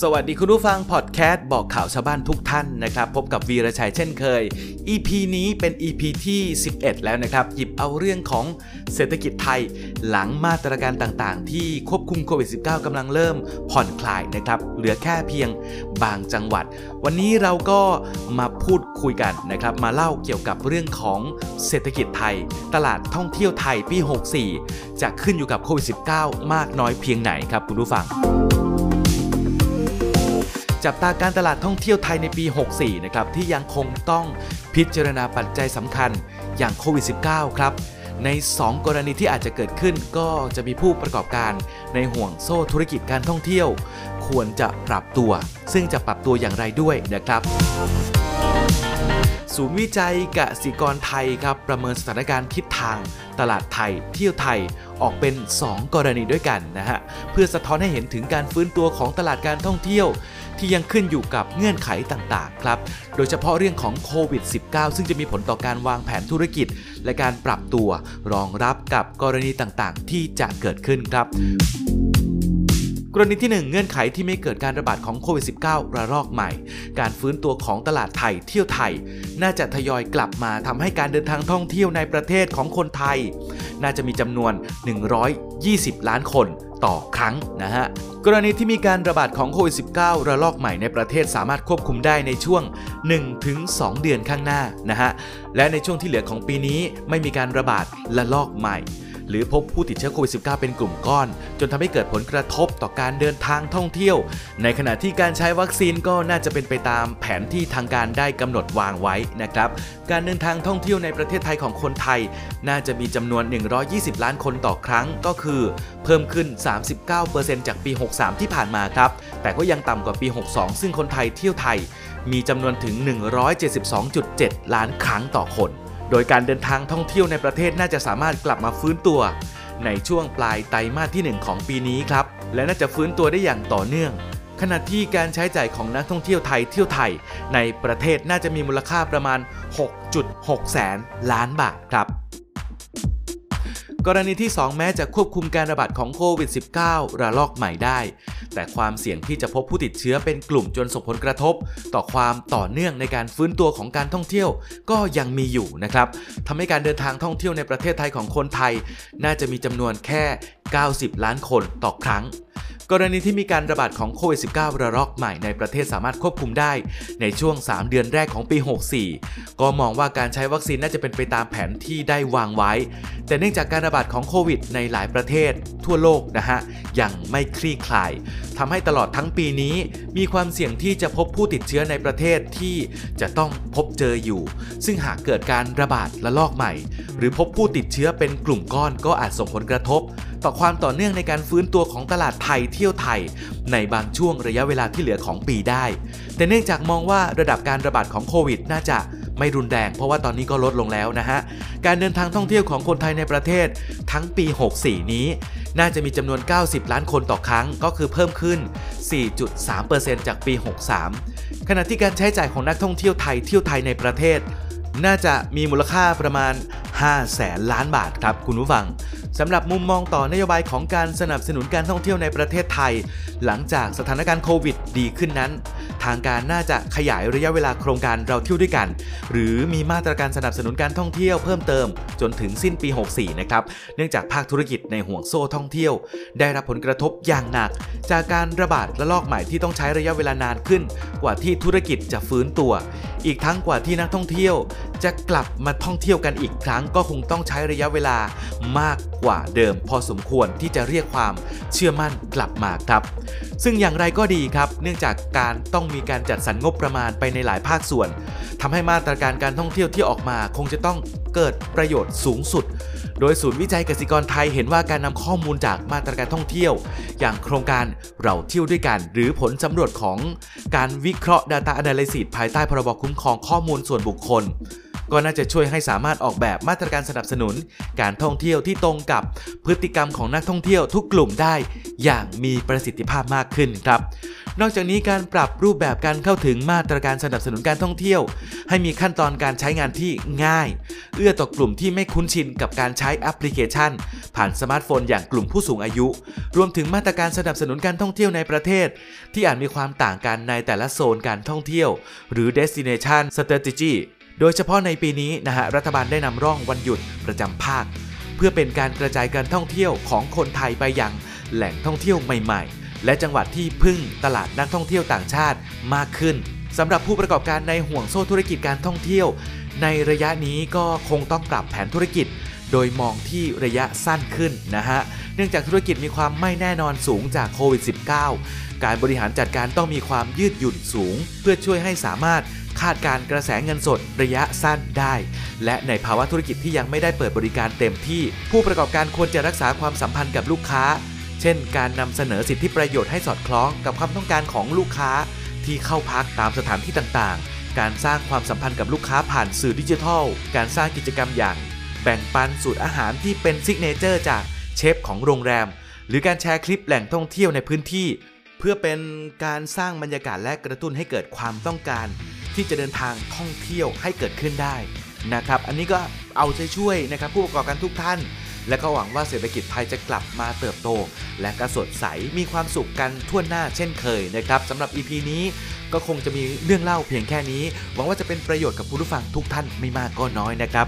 สวัสดีคุณผู้ฟังพอดแคสต์บอกข่าวชาวบ้านทุกท่านนะครับ พบกับวีรชัยเช่นเคย EP นี้เป็น EP ที่ 11 แล้วนะครับ หยิบเอาเรื่องของเศรษฐกิจไทย หลังมาตรการต่างๆ ที่ควบคุมโควิด -19 กำลังเริ่มผ่อนคลายนะครับ เหลือแค่เพียงบางจังหวัด วันนี้เราก็มาพูดคุยกันนะครับ มาเล่าเกี่ยวกับเรื่องของเศรษฐกิจไทย ตลาดท่องเที่ยวไทยปี 64 จะขึ้นอยู่กับโควิด -19 มากน้อยเพียงไหนครับคุณผู้ฟัง จับตาการตลาดท่องเที่ยวไทยในปี 64 นะครับ ที่ยังคงต้องพิจารณาปัจจัยสำคัญอย่างโควิด -19 ครับ ใน 2 กรณีที่อาจจะเกิดขึ้นก็จะมีผู้ประกอบการในห่วงโซ่ธุรกิจการท่องเที่ยว ควรจะปรับตัว ซึ่งจะปรับตัวอย่างไรด้วยนะครับ ศูนย์วิจัยกสิกรไทยครับประเมินสถานการณ์ทิศทาง ตลาดไทย เที่ยวไทยออกเป็น 2 กรณีด้วยกันนะฮะเพื่อสะท้อนให้เห็นถึงการฟื้นตัวของตลาดการท่องเที่ยว ที่ยังขึ้นอยู่กับเงื่อนไขต่างๆครับ โดยเฉพาะเรื่องของโควิด -19 ซึ่งจะมีผลต่อการวางแผนธุรกิจ และการปรับตัวรองรับกับกรณีต่างๆ ที่จะเกิดขึ้นครับ กรณีที่ 1 เงื่อนไขที่ไม่เกิดการระบาดของโควิด -19 ระลอกใหม่ การฟื้นตัวของตลาดไทยเที่ยวไทย น่าจะทยอยกลับมาทำให้การเดินทางท่องเที่ยวในประเทศของคนไทย น่าจะมีจำนวน 120 ล้านคนต่อครั้งนะฮะ กรณีที่มีการระบาดของโควิด -19 ระลอกใหม่ในประเทศสามารถควบคุมได้ในช่วง 1-2 เดือนข้างหน้านะฮะ และในช่วงที่เหลือของปีนี้ไม่มีการระบาดระลอกใหม่ หรือพบผู้ติดเชื้อโควิด -19 เป็นกลุ่มก้อน จนทำให้เกิดผลกระทบต่อการเดินทางท่องเที่ยว ในขณะที่การใช้วัคซีนก็น่าจะเป็นไปตามแผนที่ทางการได้กำหนดวางไว้นะครับ การเดินทางท่องเที่ยวในประเทศไทยของคนไทย น่าจะมีจำนวน 120 ล้านคนต่อครั้งก็คือ เพิ่มขึ้น 39%จากปี 63 ที่ผ่านมาครับ แต่ก็ยังต่ำกว่าปี 62 ซึ่งคนไทยเที่ยวไทย มีจำนวนถึง 172.7 ล้านครั้งต่อคน โดยการเดินทางท่องเที่ยวในประเทศน่าจะสามารถกลับมาฟื้นตัว ในช่วงปลายไตรมาสที่ 1 ของปีนี้ครับ และน่าจะฟื้นตัวได้อย่างต่อเนื่อง ขณะที่การใช้จ่ายของนักท่องเที่ยวไทยเที่ยวไทย ในประเทศน่าจะมีมูลค่าประมาณ 6.6 แสนล้านบาทครับ กรณีที่ 2 แม้จะควบคุมการระบาดของโควิด -19 ระลอกใหม่ได้ แต่ความเสี่ยงที่จะพบผู้ติดเชื้อเป็นกลุ่มจนส่งผลกระทบ ต่อความต่อเนื่องในการฟื้นตัวของการท่องเที่ยว ก็ยังมีอยู่นะครับทำให้การเดินทางท่องเที่ยวในประเทศไทยของคนไทย น่าจะมีจำนวนแค่ 90 ล้านคนต่อครั้ง กรณีที่มีการระบาดของโควิด -19 ระลอกใหม่ในประเทศสามารถควบคุมได้ ในช่วง 3 เดือนแรกของปี 64 ก็มองว่าการใช้วัคซีนน่าจะเป็นไปตามแผนที่ได้วางไว้ แต่เนื่องจากการระบาดของโควิด ในหลายประเทศ ทั่วโลกนะฮะ ยังไม่คลี่คลายทำให้ตลอดทั้งปีนี้ มีความเสี่ยงที่จะพบผู้ติดเชื้อในประเทศที่จะต้องพบเจออยู่ ซึ่งหากเกิดการระบาดระลอกใหม่ หรือพบผู้ติดเชื้อเป็นกลุ่มก้อนก็อาจส่งผลกระทบ ต่อความต่อเนื่องในการฟื้นตัวของตลาดไทยเที่ยวไทย ในบางช่วงระยะเวลาที่เหลือของปีได้ แต่เนื่องจากมองว่าระดับการระบาดของโควิด น่าจะไม่รุนแรงเพราะว่าตอนนี้ก็ลดลงแล้วนะฮะ การเดินทางท่องเที่ยวของคนไทยในประเทศทั้งปี 64 นี้ น่าจะมีจำนวน 90 ล้านคนต่อครั้งก็คือเพิ่มขึ้น 4.3%จากปี 63 ขณะที่การใช้จ่ายของนักท่องเที่ยวไทยเที่ยวไทยในประเทศ น่าจะมีมูลค่าประมาณ 5แสนล้านบาทครับคุณผู้ฟังสำหรับมุมมองต่อนโยบายของการสนับสนุนการท่องเที่ยวในประเทศไทย หลังจากสถานการณ์โควิดดีขึ้นนั้น ทางการน่าจะขยายระยะเวลาโครงการเราเที่ยวด้วยกัน หรือมีมาตรการสนับสนุนการท่องเที่ยวเพิ่มเติมจนถึงสิ้นปี 64 นะครับ เนื่องจากภาคธุรกิจในห่วงโซ่ท่องเที่ยว ได้รับผลกระทบอย่างหนัก จากการระบาดระลอกใหม่ที่ต้องใช้ระยะเวลานานขึ้น กว่าที่ธุรกิจจะฟื้นตัว อีกทั้งกว่าที่นักท่องเที่ยว จะกลับมาท่องเที่ยวกันอีกครั้งก็คงต้องใช้ระยะเวลามากกว่าเดิม พอสมควรที่จะเรียกความเชื่อมั่นกลับมาครับ ซึ่งอย่างไรก็ดีครับ เนื่องจากการต้องมีการจัดสรรงบประมาณไปในหลายภาคส่วนทำให้มาตรการการท่องเที่ยวที่ออกมา คงจะต้องเกิดประโยชน์สูงสุด โดยศูนย์วิจัยเกสิกรไทยเห็นว่าการนำข้อมูลจากมาตรการท่องเที่ยว อย่างโครงการเราเที่ยวด้วยกัน หรือผลสำรวจของการวิเคราะห์ Data Analysis ภายใต้พรบคุ้มครองข้อมูลส่วนบุคคล ก็น่าจะช่วยให้สามารถออกแบบมาตรการสนับสนุน การท่องเที่ยวที่ตรงกับพฤติกรรมของนักท่องเที่ยวทุกกลุ่มได้ อย่างมีประสิทธิภาพมากขึ้นครับ นอกจากนี้การปรับรูปแบบการเข้าถึงมาตรการสนับสนุนการท่องเที่ยว ให้มีขั้นตอนการใช้งานที่ง่าย เอื้อต่อกลุ่มที่ไม่คุ้นชินกับการใช้แอปพลิเคชัน ผ่านสมาร์ทโฟนอย่างกลุ่มผู้สูงอายุ รวมถึงมาตรการสนับสนุนการท่องเที่ยวในประเทศ ที่อาจมีความต่างกันในแต่ละโซนการท่องเที่ยว หรือ destination strategy โดยเฉพาะในปีนี้นะฮะรัฐบาลได้นำร่องวันหยุดประจำภาค เพื่อเป็นการกระจายการท่องเที่ยวของคนไทยไปยังแหล่งท่องเที่ยวใหม่ ๆ และจังหวัดที่พึ่งตลาดนักท่องเที่ยวต่างชาติมากขึ้นสำหรับผู้ประกอบการในห่วงโซ่ธุรกิจการท่องเที่ยว ในระยะนี้ก็คงต้องปรับแผนธุรกิจ โดยมองที่ระยะสั้นขึ้นนะฮะเนื่องจากธุรกิจมีความไม่แน่นอนสูงจากโควิด -19 การบริหารจัดการต้องมีความยืดหยุ่นสูง เพื่อช่วยให้สามารถ คาดการกระแสเงินสดระยะสั้นได้ และในภาวะธุรกิจที่ยังไม่ได้เปิดบริการเต็มที่ ผู้ประกอบการควรจะรักษาความสัมพันธ์กับลูกค้า เช่น การนำเสนอสิทธิประโยชน์ให้สอดคล้องกับความต้องการของลูกค้า ที่เข้าพักตามสถานที่ต่างๆ การสร้างความสัมพันธ์กับลูกค้าผ่านสื่อดิจิทัล การสร้างกิจกรรมอย่าง แบ่งปันสูตรอาหารที่เป็นซิกเนเจอร์จากเชฟของโรงแรม หรือการแชร์คลิปแหล่งท่องเที่ยวในพื้นที่ เพื่อเป็นการสร้างบรรยากาศและกระตุ้นให้เกิดความต้องการ ที่จะเดินทางท่องเที่ยวให้เกิดขึ้นได้นะครับ อันนี้ก็เอาใจช่วยนะครับผู้ประกอบการทุกท่าน และก็หวังว่าเศรษฐกิจไทยจะกลับมาเติบโต และก็สดใสมีความสุขกันทั่วหน้าเช่นเคยนะครับสำหรับ EP นี้ก็คงจะมีเรื่องเล่าเพียงแค่นี้ หวังว่าจะเป็นประโยชน์กับผู้ฟังทุกท่านไม่มากก็น้อยนะครับ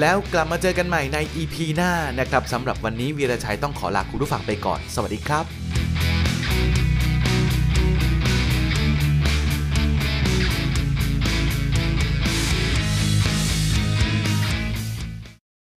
แล้วกลับมาเจอกันใหม่ใน EP หน้านะครับสำหรับวันนี้วีรชัยต้องขอลาคุณผู้ฟังไปก่อน สวัสดีครับ